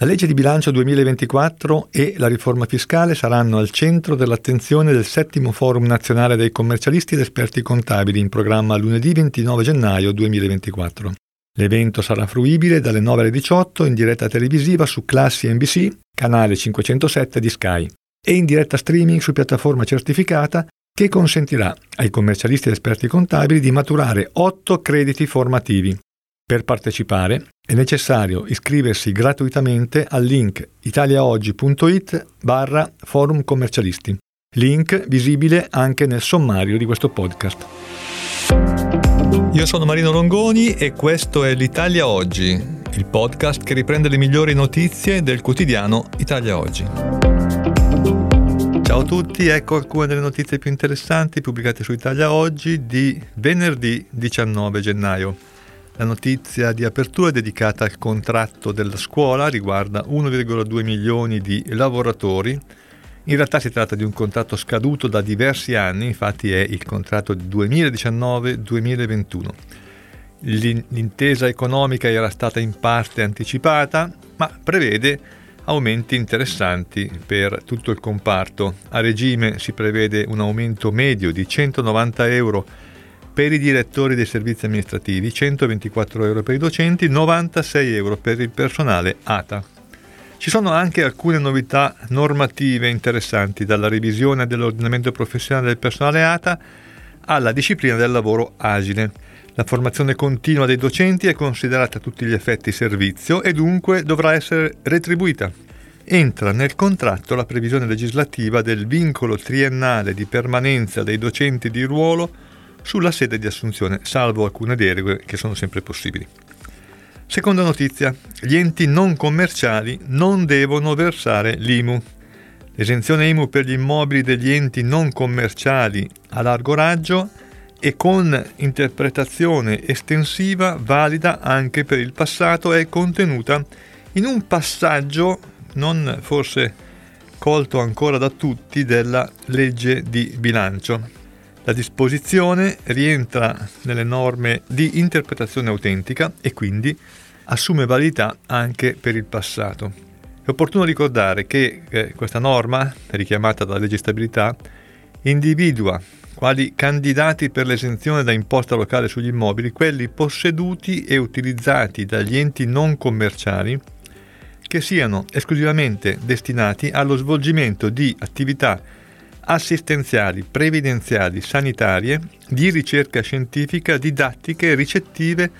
La legge di bilancio 2024 e la riforma fiscale saranno al centro dell'attenzione del settimo Forum nazionale dei commercialisti ed esperti contabili in programma lunedì 29 gennaio 2024. L'evento sarà fruibile dalle 9 alle 18 in diretta televisiva su Classi NBC, canale 507 di Sky, e in diretta streaming su piattaforma certificata che consentirà ai commercialisti ed esperti contabili di maturare 8 crediti formativi. Per partecipare è necessario iscriversi gratuitamente al link italiaoggi.it barra forum commercialisti, link visibile anche nel sommario di questo podcast. Io sono Marino Longoni e questo è l'Italia Oggi, il podcast che riprende le migliori notizie del quotidiano Italia Oggi. Ciao a tutti, ecco alcune delle notizie più interessanti pubblicate su Italia Oggi di venerdì 19 gennaio. La notizia di apertura dedicata al contratto della scuola, riguarda 1,2 milioni di lavoratori in realtà si tratta di un contratto scaduto da diversi anni, infatti è il contratto 2019-2021. L'intesa economica era stata in parte anticipata, ma prevede aumenti interessanti per tutto il comparto. A regime si prevede un aumento medio di 190 euro per i direttori dei servizi amministrativi, 124 euro per i docenti, 96 euro per il personale ATA. Ci sono anche alcune novità normative interessanti, dalla revisione dell'ordinamento professionale del personale ATA alla disciplina del lavoro agile. La formazione continua dei docenti è considerata a tutti gli effetti servizio e dunque dovrà essere retribuita. Entra nel contratto la previsione legislativa del vincolo triennale di permanenza dei docenti di ruolo sulla sede di assunzione, salvo alcune deroghe che sono sempre possibili. Seconda notizia, gli enti non commerciali non devono versare l'IMU. L'esenzione IMU per gli immobili degli enti non commerciali a largo raggio e con interpretazione estensiva valida anche per il passato è contenuta in un passaggio non forse colto ancora da tutti della legge di bilancio. La disposizione rientra nelle norme di interpretazione autentica e quindi assume validità anche per il passato. È opportuno ricordare che eh, questa norma, richiamata dalla legge stabilità, individua quali candidati per l'esenzione da imposta locale sugli immobili quelli posseduti e utilizzati dagli enti non commerciali che siano esclusivamente destinati allo svolgimento di attività assistenziali, previdenziali, sanitarie, di ricerca scientifica, didattiche, ricettive,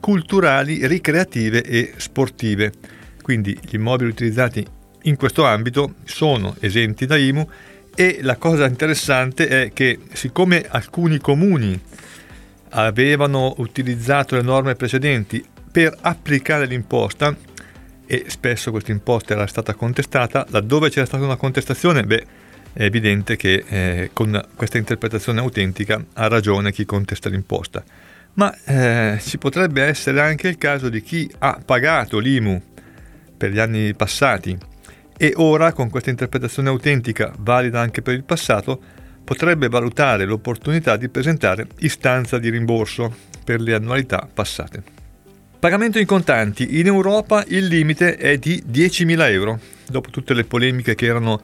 culturali, ricreative e sportive. Quindi gli immobili utilizzati in questo ambito sono esenti da IMU e la cosa interessante è che siccome alcuni comuni avevano utilizzato le norme precedenti per applicare l'imposta e spesso questa imposta era stata contestata, laddove c'era stata una contestazione, beh, è evidente che eh, con questa interpretazione autentica ha ragione chi contesta l'imposta. Ma eh, ci potrebbe essere anche il caso di chi ha pagato l'IMU per gli anni passati e ora con questa interpretazione autentica, valida anche per il passato, potrebbe valutare l'opportunità di presentare istanza di rimborso per le annualità passate. Pagamento in contanti. In Europa il limite è di 10.000 euro. Dopo tutte le polemiche che erano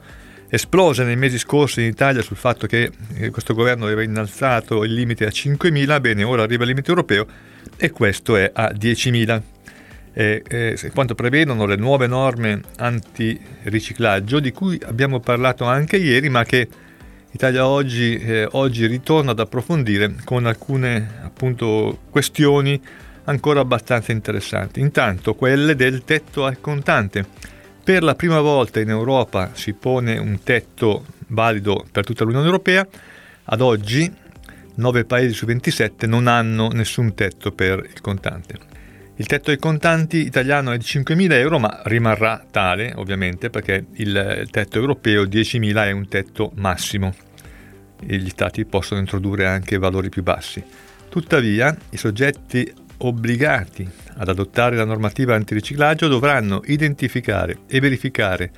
esplose nei mesi scorsi in Italia sul fatto che eh, questo governo aveva innalzato il limite a 5.000, bene, ora arriva il limite europeo e questo è a 10.000. Eh, eh, quanto prevedono le nuove norme antiriciclaggio di cui abbiamo parlato anche ieri ma che Italia oggi, eh, oggi ritorna ad approfondire con alcune appunto, questioni ancora abbastanza interessanti. Intanto quelle del tetto al contante per la prima volta in Europa si pone un tetto valido per tutta l'Unione Europea. Ad oggi 9 paesi su 27 non hanno nessun tetto per il contante. Il tetto ai contanti italiano è di 5.000 euro, ma rimarrà tale ovviamente perché il tetto europeo 10.000 è un tetto massimo e gli stati possono introdurre anche valori più bassi. Tuttavia, i soggetti obbligati ad adottare la normativa antiriciclaggio dovranno identificare e verificare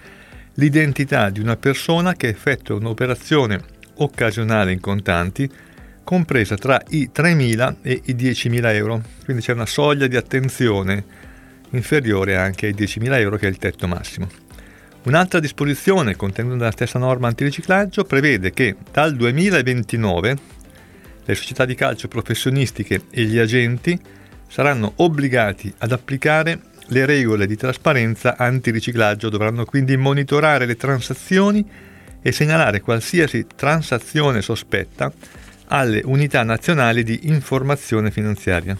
l'identità di una persona che effettua un'operazione occasionale in contanti compresa tra i 3.000 e i 10.000 euro, quindi c'è una soglia di attenzione inferiore anche ai 10.000 euro che è il tetto massimo. Un'altra disposizione contenuta nella stessa norma antiriciclaggio prevede che dal 2029 le società di calcio professionistiche e gli agenti saranno obbligati ad applicare le regole di trasparenza antiriciclaggio, dovranno quindi monitorare le transazioni e segnalare qualsiasi transazione sospetta alle unità nazionali di informazione finanziaria.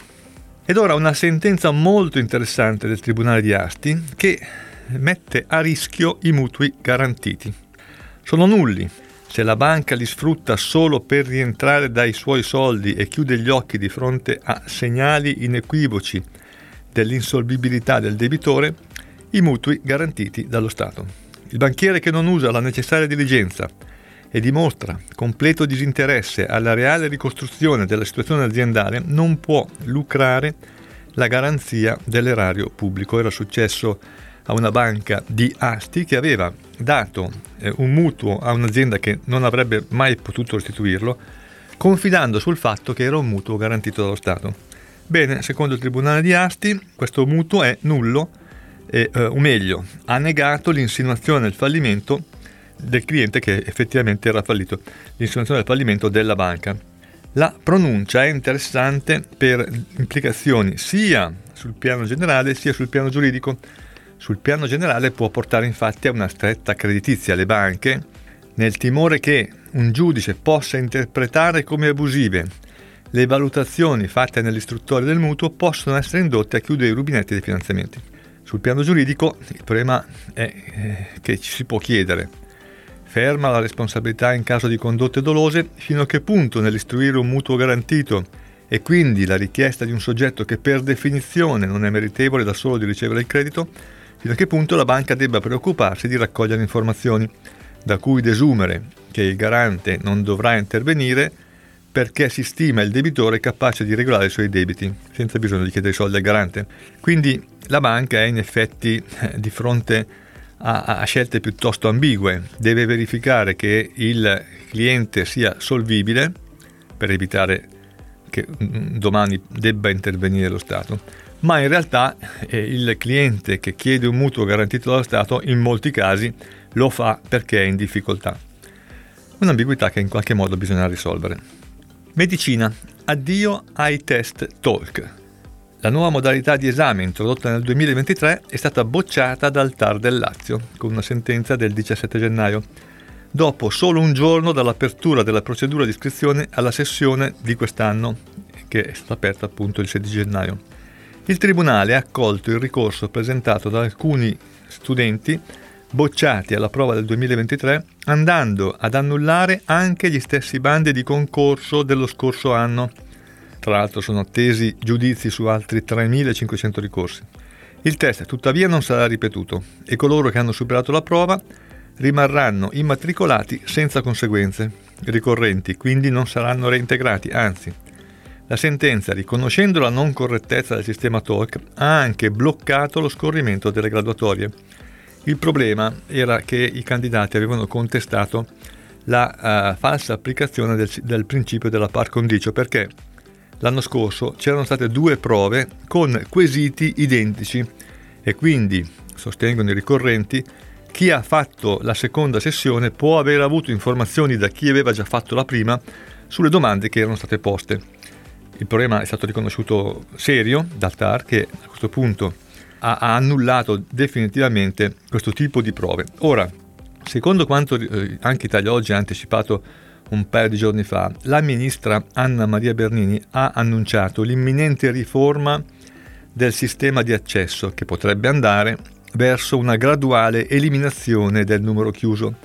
Ed ora una sentenza molto interessante del Tribunale di Asti che mette a rischio i mutui garantiti. Sono nulli. Se la banca li sfrutta solo per rientrare dai suoi soldi e chiude gli occhi di fronte a segnali inequivoci dell'insolvibilità del debitore, i mutui garantiti dallo Stato. Il banchiere che non usa la necessaria diligenza e dimostra completo disinteresse alla reale ricostruzione della situazione aziendale non può lucrare la garanzia dell'erario pubblico. Era successo a una banca di Asti che aveva dato eh, un mutuo a un'azienda che non avrebbe mai potuto restituirlo, confidando sul fatto che era un mutuo garantito dallo Stato. Bene, secondo il Tribunale di Asti, questo mutuo è nullo e, eh, o meglio, ha negato l'insinuazione del fallimento del cliente che effettivamente era fallito, l'insinuazione del fallimento della banca. La pronuncia è interessante per implicazioni sia sul piano generale sia sul piano giuridico. Sul piano generale può portare infatti a una stretta creditizia alle banche, nel timore che un giudice possa interpretare come abusive le valutazioni fatte nell'istruttore del mutuo possono essere indotte a chiudere i rubinetti dei finanziamenti. Sul piano giuridico il problema è eh, che ci si può chiedere ferma la responsabilità in caso di condotte dolose fino a che punto nell'istruire un mutuo garantito e quindi la richiesta di un soggetto che per definizione non è meritevole da solo di ricevere il credito, fino a che punto la banca debba preoccuparsi di raccogliere informazioni, da cui desumere che il garante non dovrà intervenire perché si stima il debitore capace di regolare i suoi debiti, senza bisogno di chiedere soldi al garante. Quindi la banca è in effetti eh, di fronte a, a scelte piuttosto ambigue. Deve verificare che il cliente sia solvibile per evitare che mm, domani debba intervenire lo Stato, ma in realtà eh, il cliente che chiede un mutuo garantito dallo Stato in molti casi lo fa perché è in difficoltà. Un'ambiguità che in qualche modo bisogna risolvere. Medicina. Addio ai test TALK. La nuova modalità di esame introdotta nel 2023 è stata bocciata dal TAR del Lazio con una sentenza del 17 gennaio, dopo solo un giorno dall'apertura della procedura di iscrizione alla sessione di quest'anno, che è stata aperta appunto il 16 gennaio. Il Tribunale ha accolto il ricorso presentato da alcuni studenti bocciati alla prova del 2023, andando ad annullare anche gli stessi bandi di concorso dello scorso anno tra l'altro sono attesi giudizi su altri 3.500 ricorsi. Il test tuttavia non sarà ripetuto e coloro che hanno superato la prova rimarranno immatricolati senza conseguenze. Ricorrenti quindi non saranno reintegrati, anzi. La sentenza, riconoscendo la non correttezza del sistema TOLC, ha anche bloccato lo scorrimento delle graduatorie. Il problema era che i candidati avevano contestato la uh, falsa applicazione del, del principio della par condicio perché l'anno scorso c'erano state due prove con quesiti identici e quindi, sostengono i ricorrenti, chi ha fatto la seconda sessione può aver avuto informazioni da chi aveva già fatto la prima sulle domande che erano state poste. Il problema è stato riconosciuto serio dal TAR che a questo punto ha, annullato definitivamente questo tipo di prove. Ora, secondo quanto eh, anche Italia Oggi ha anticipato un paio di giorni fa, la ministra Anna Maria Bernini ha annunciato l'imminente riforma del sistema di accesso che potrebbe andare verso una graduale eliminazione del numero chiuso.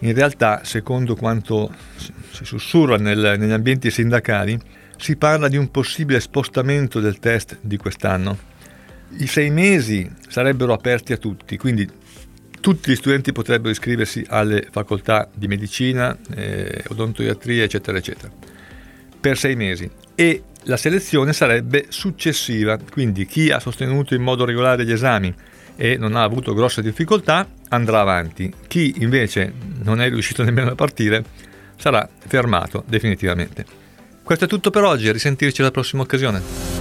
In realtà, secondo quanto si sussurra nel, negli ambienti sindacali, si parla di un possibile spostamento del test di quest'anno. I sei mesi sarebbero aperti a tutti, quindi tutti gli studenti potrebbero iscriversi alle facoltà di medicina, eh, odontoiatria, eccetera, eccetera, per sei mesi. E la selezione sarebbe successiva, quindi chi ha sostenuto in modo regolare gli esami e non ha avuto grosse difficoltà andrà avanti, chi invece non è riuscito nemmeno a partire sarà fermato definitivamente. Questo è tutto per oggi, a risentirci alla prossima occasione.